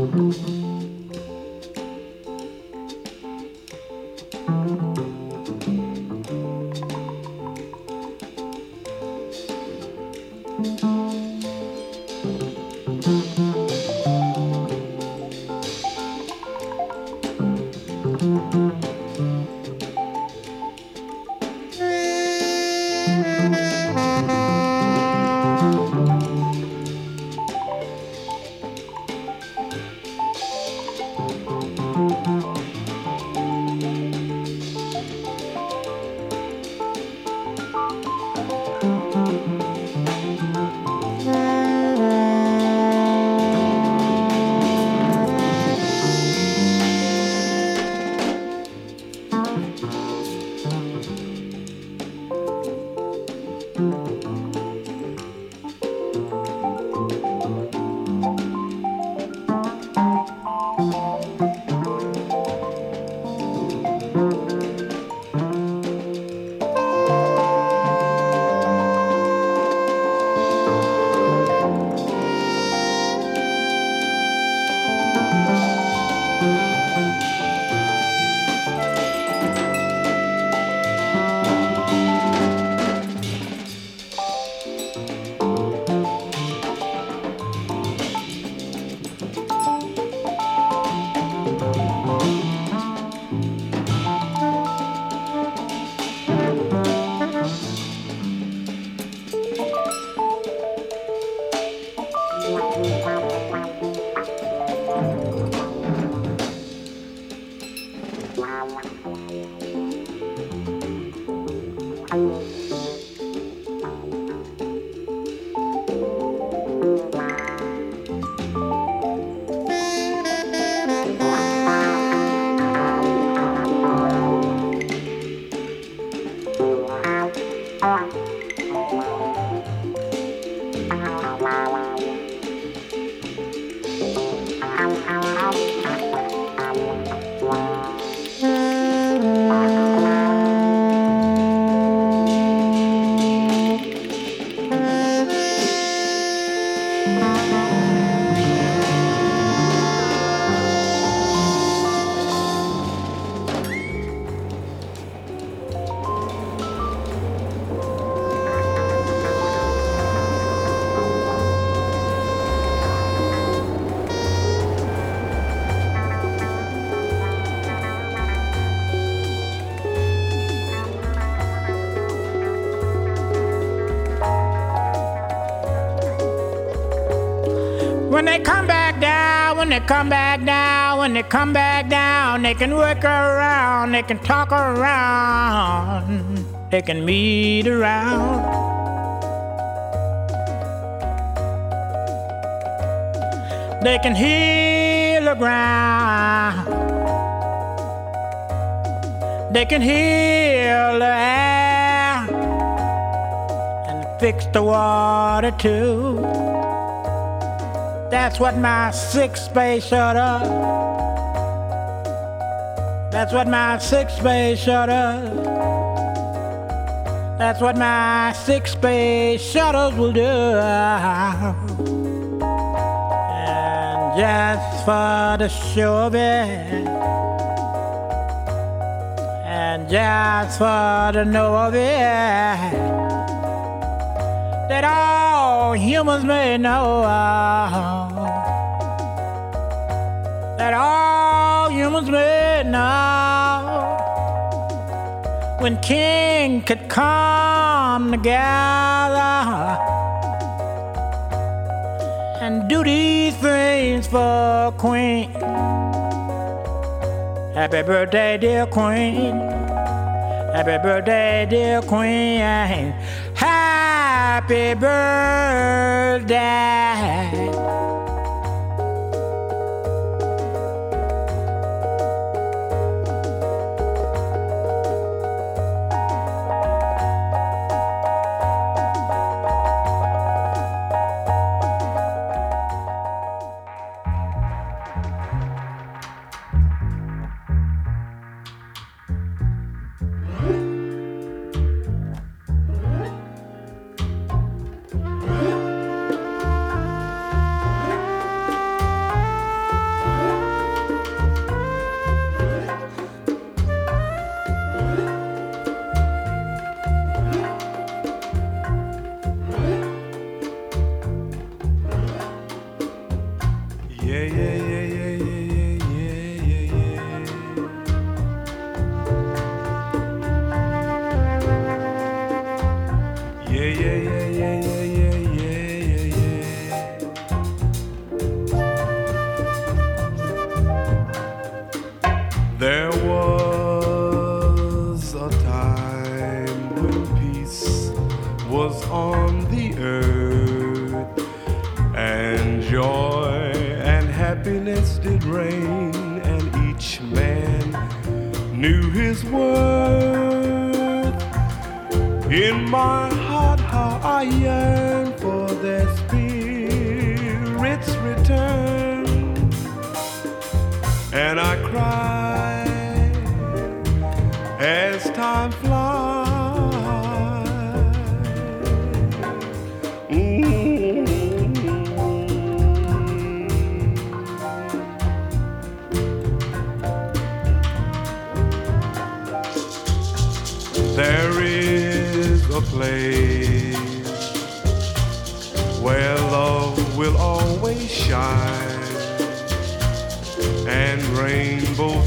Música When they come back down, when they come back down, when they come back down, they can work around, they can talk around, they can meet around. They can heal the ground. They can heal the air and fix the water too. That's what my six space shuttle. That's what my six space shuttle. That's what my six space shuttles will do. And just for the show of it. And just for the know of it. That all humans may know that all humans may know when king could come together and do these things for queen. Happy birthday, dear queen. Happy birthday, dear queen. Happy birthday. There was a time when peace was on the earth, and joy and happiness did reign, and each man knew his worth. In my heart, how I yearn for their spirit's return, and I cry.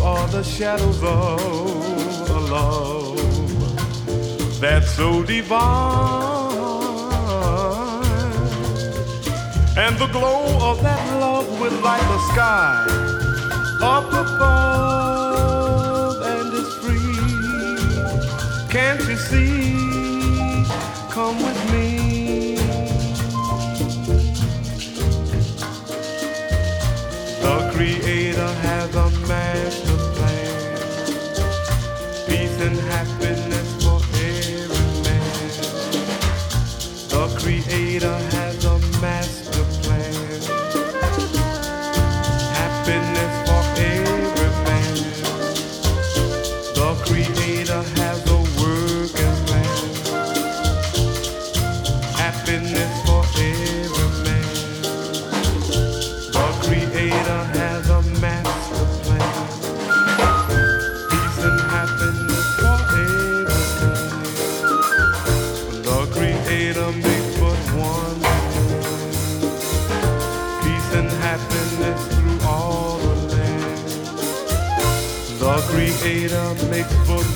are the shadows of a love that's so divine. And the glow of that love will light the sky up above and it's free. Can't you see? Come with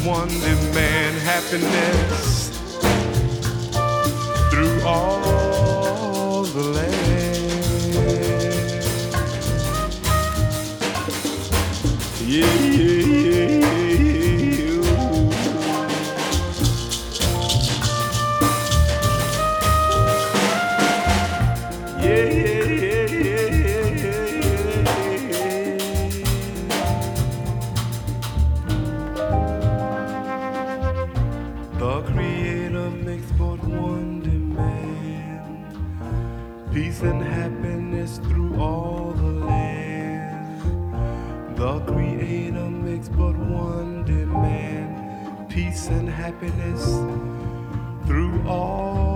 one demand happiness. peace and happiness through all the land. The Creator makes but one demand peace and happiness through all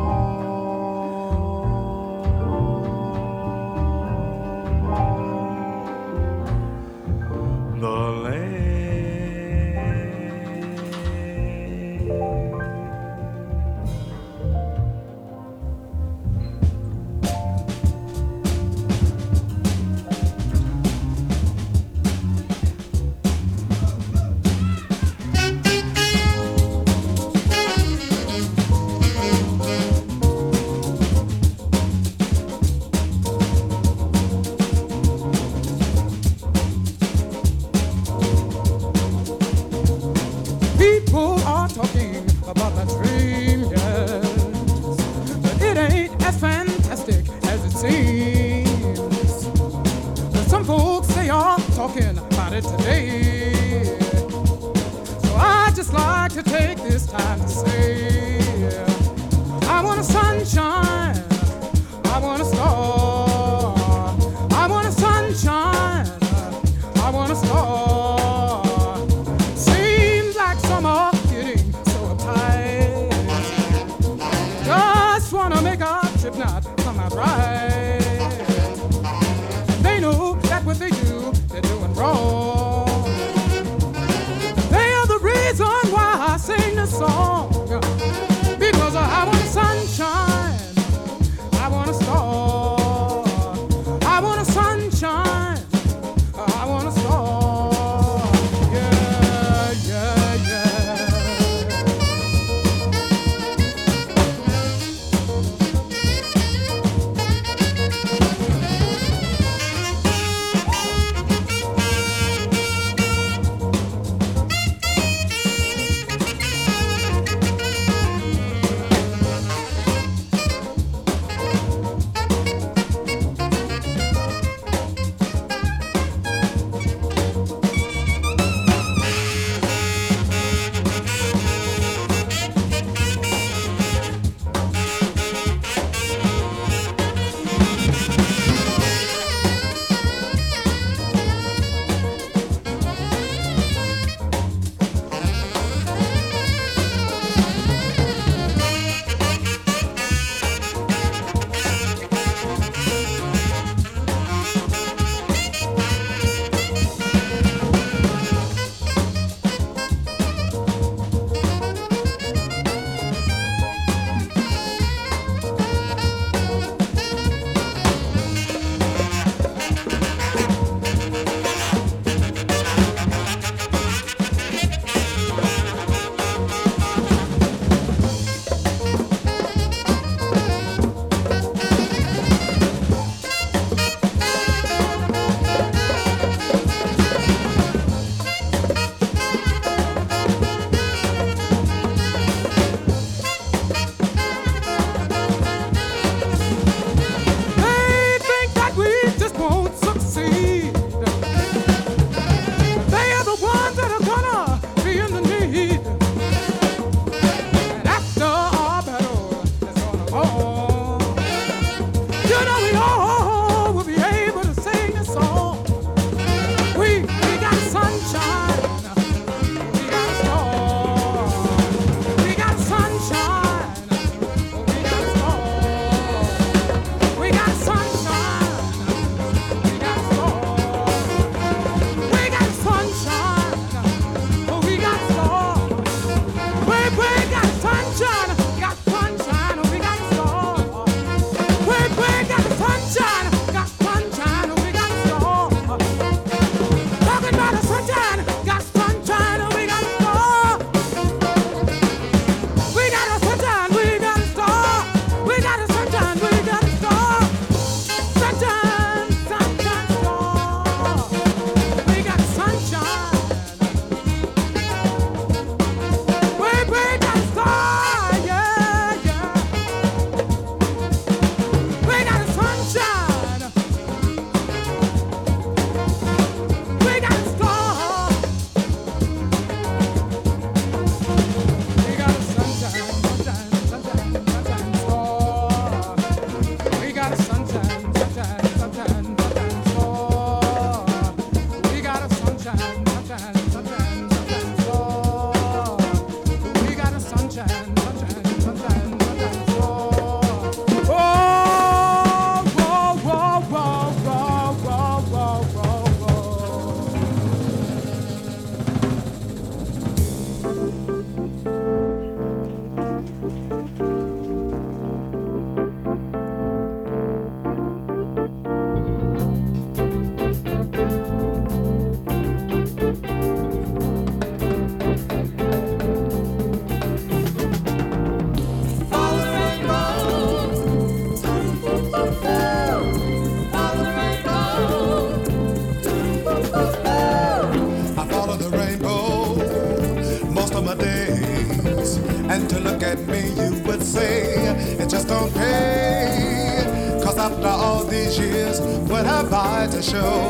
Show.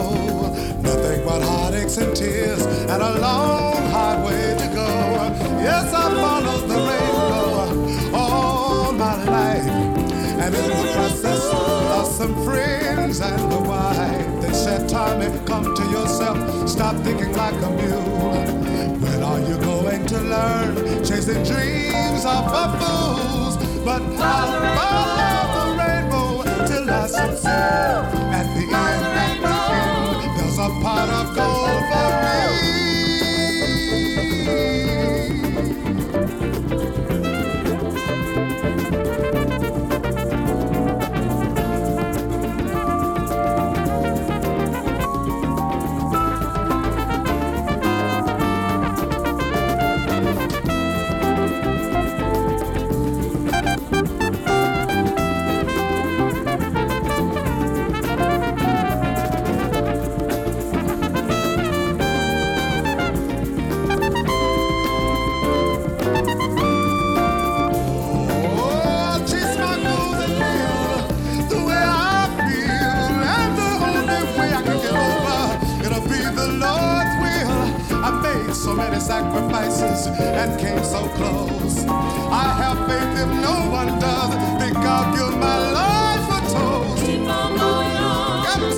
faces that came so close. I have faith if no one does, think I'll give my life a toast. Keep on going on. Got to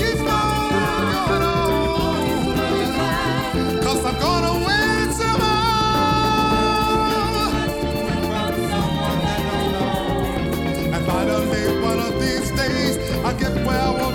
keep on going on. Cause I'm gonna win. somehow. And by the Finally, one of these days, I get where I want.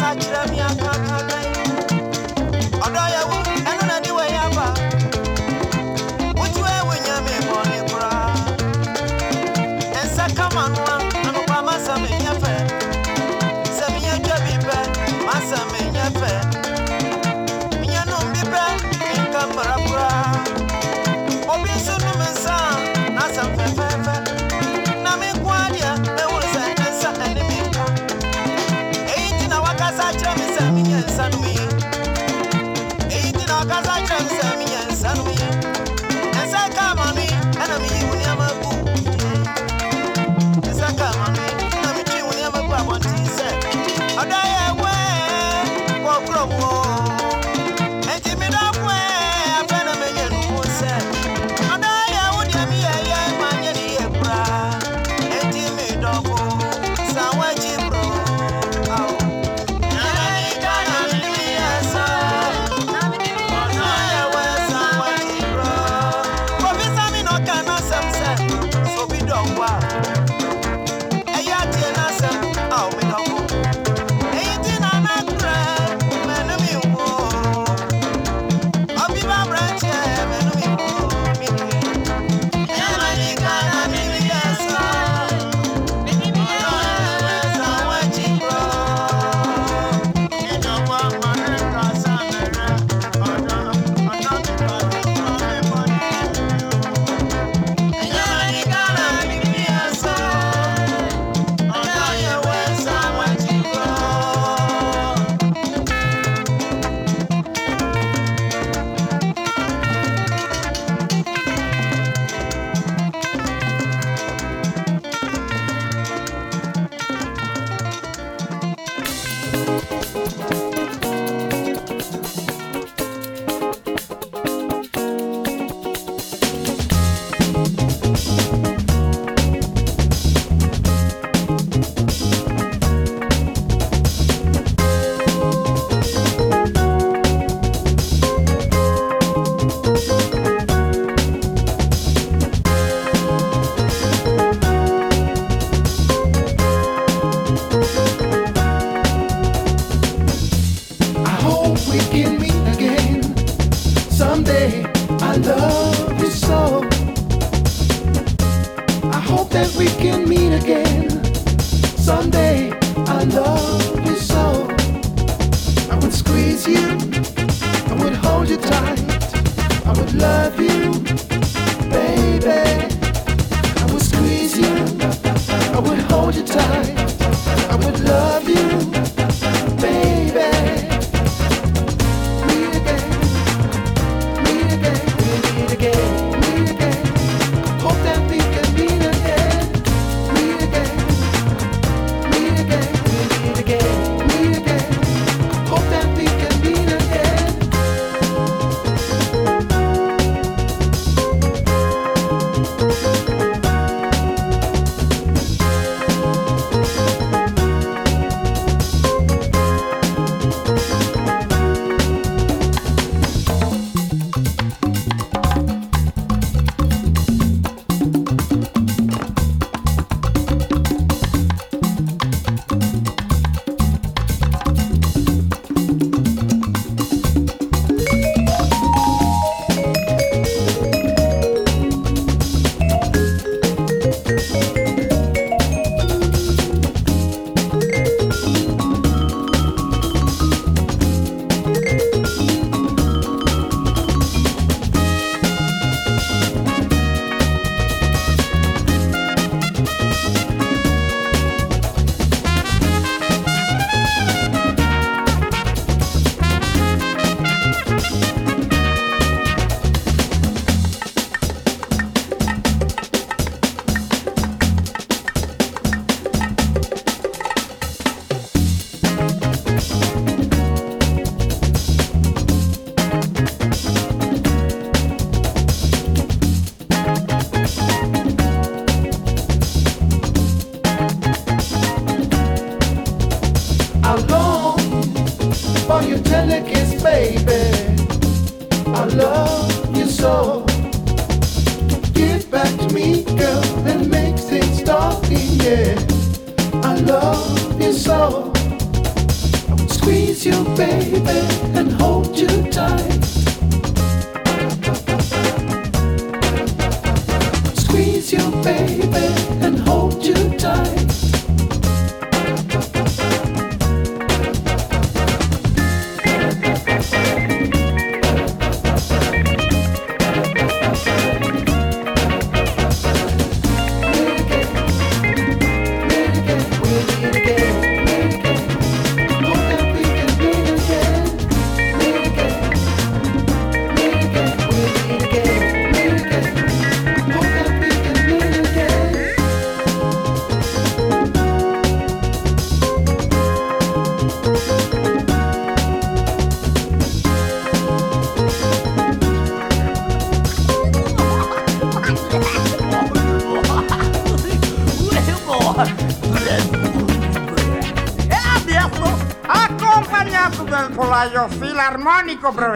I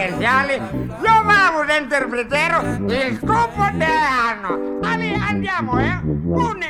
Provinciale, io vado a interpretare il compleanno. Allora andiamo, eh? Uno,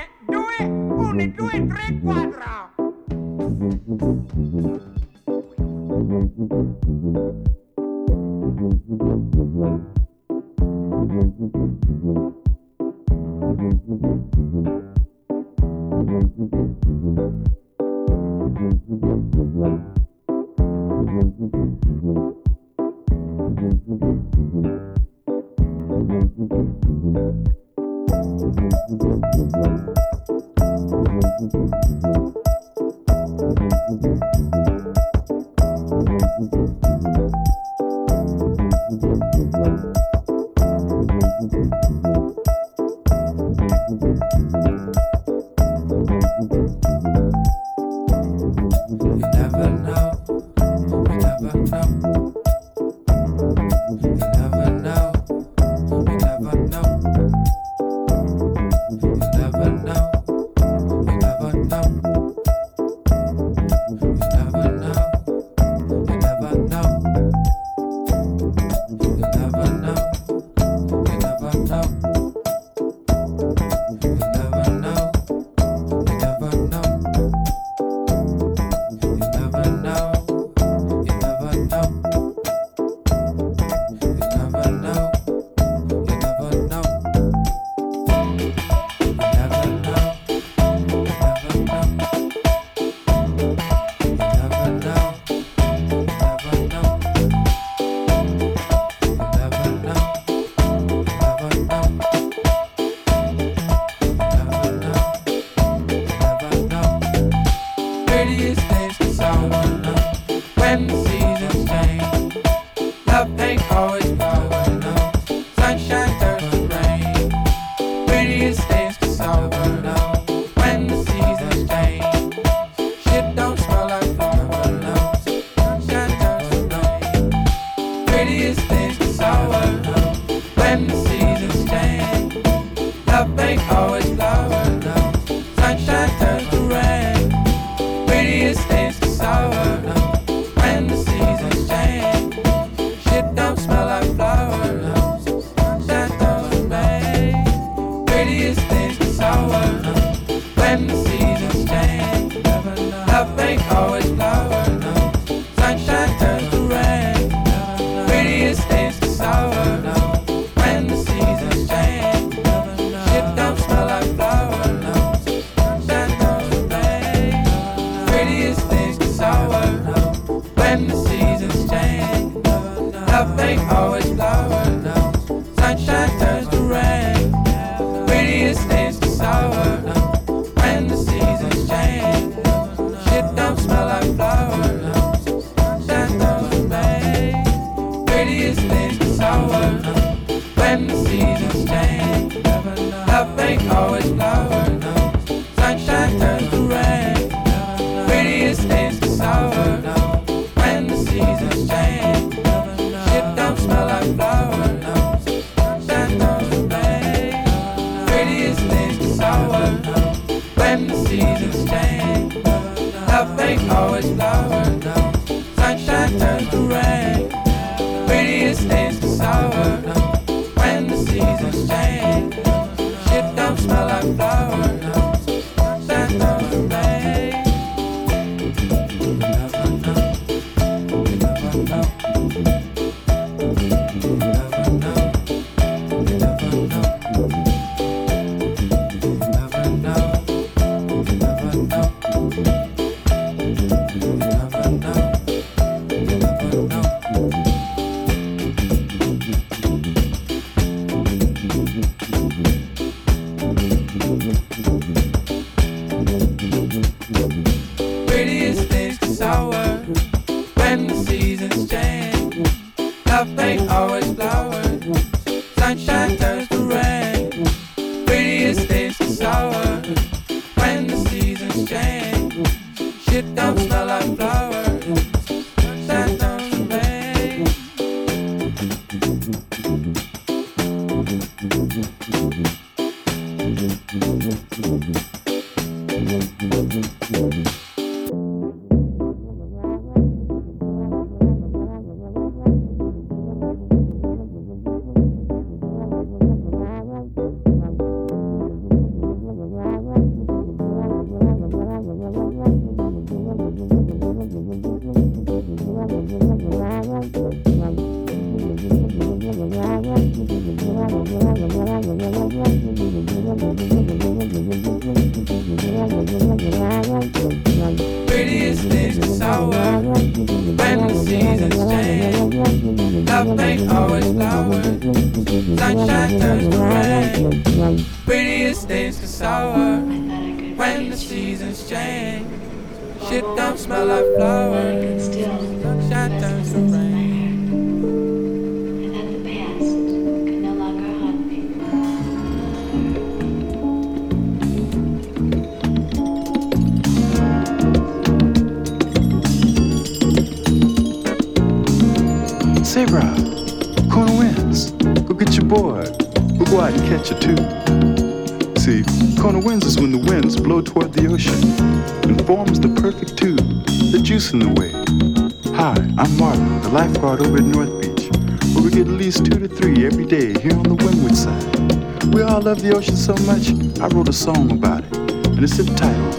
so much, I wrote a song about it. And it's entitled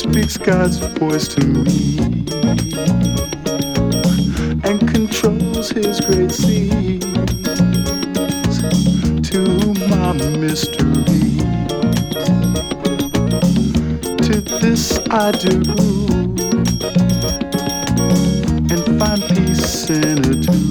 speaks God's voice to me and controls his great seas to my mystery. To this I do and find peace in a do.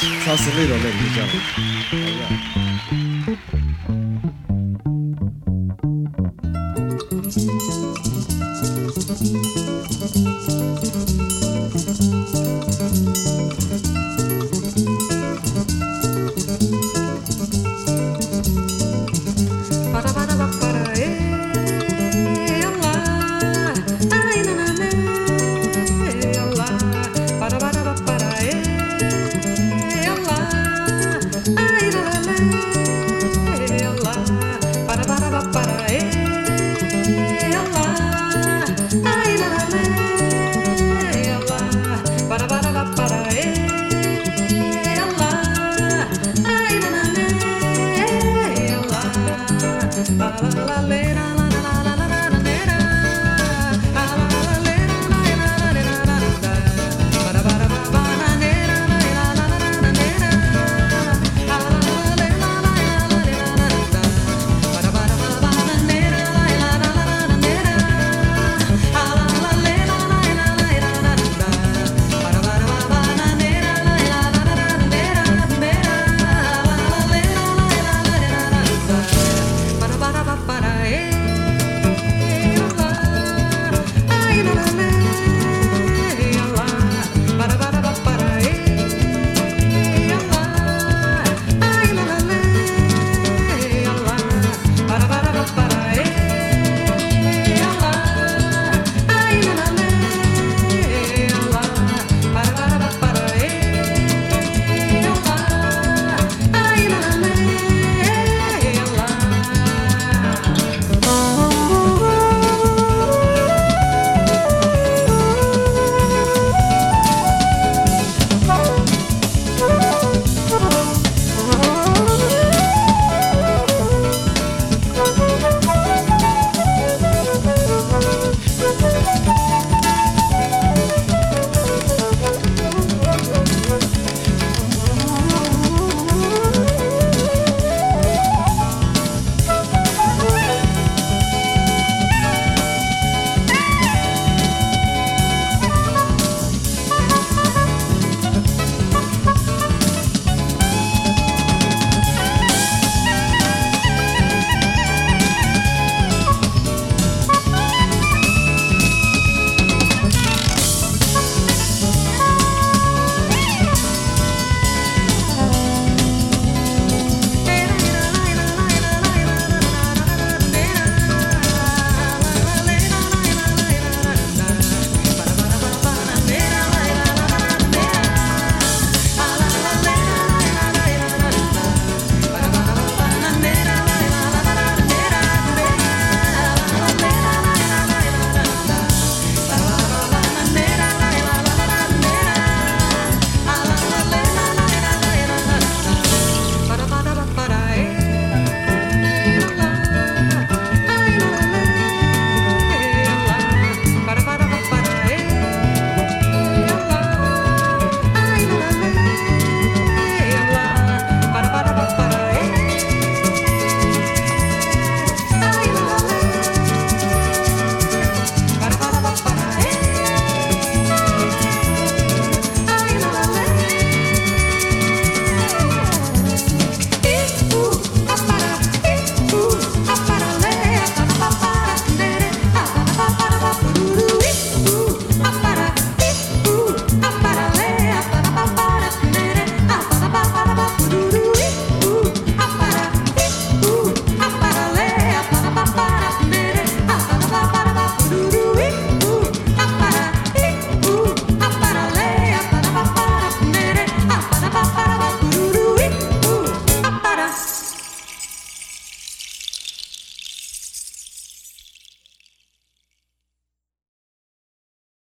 Very much. Sausalito, ladies and gentlemen. All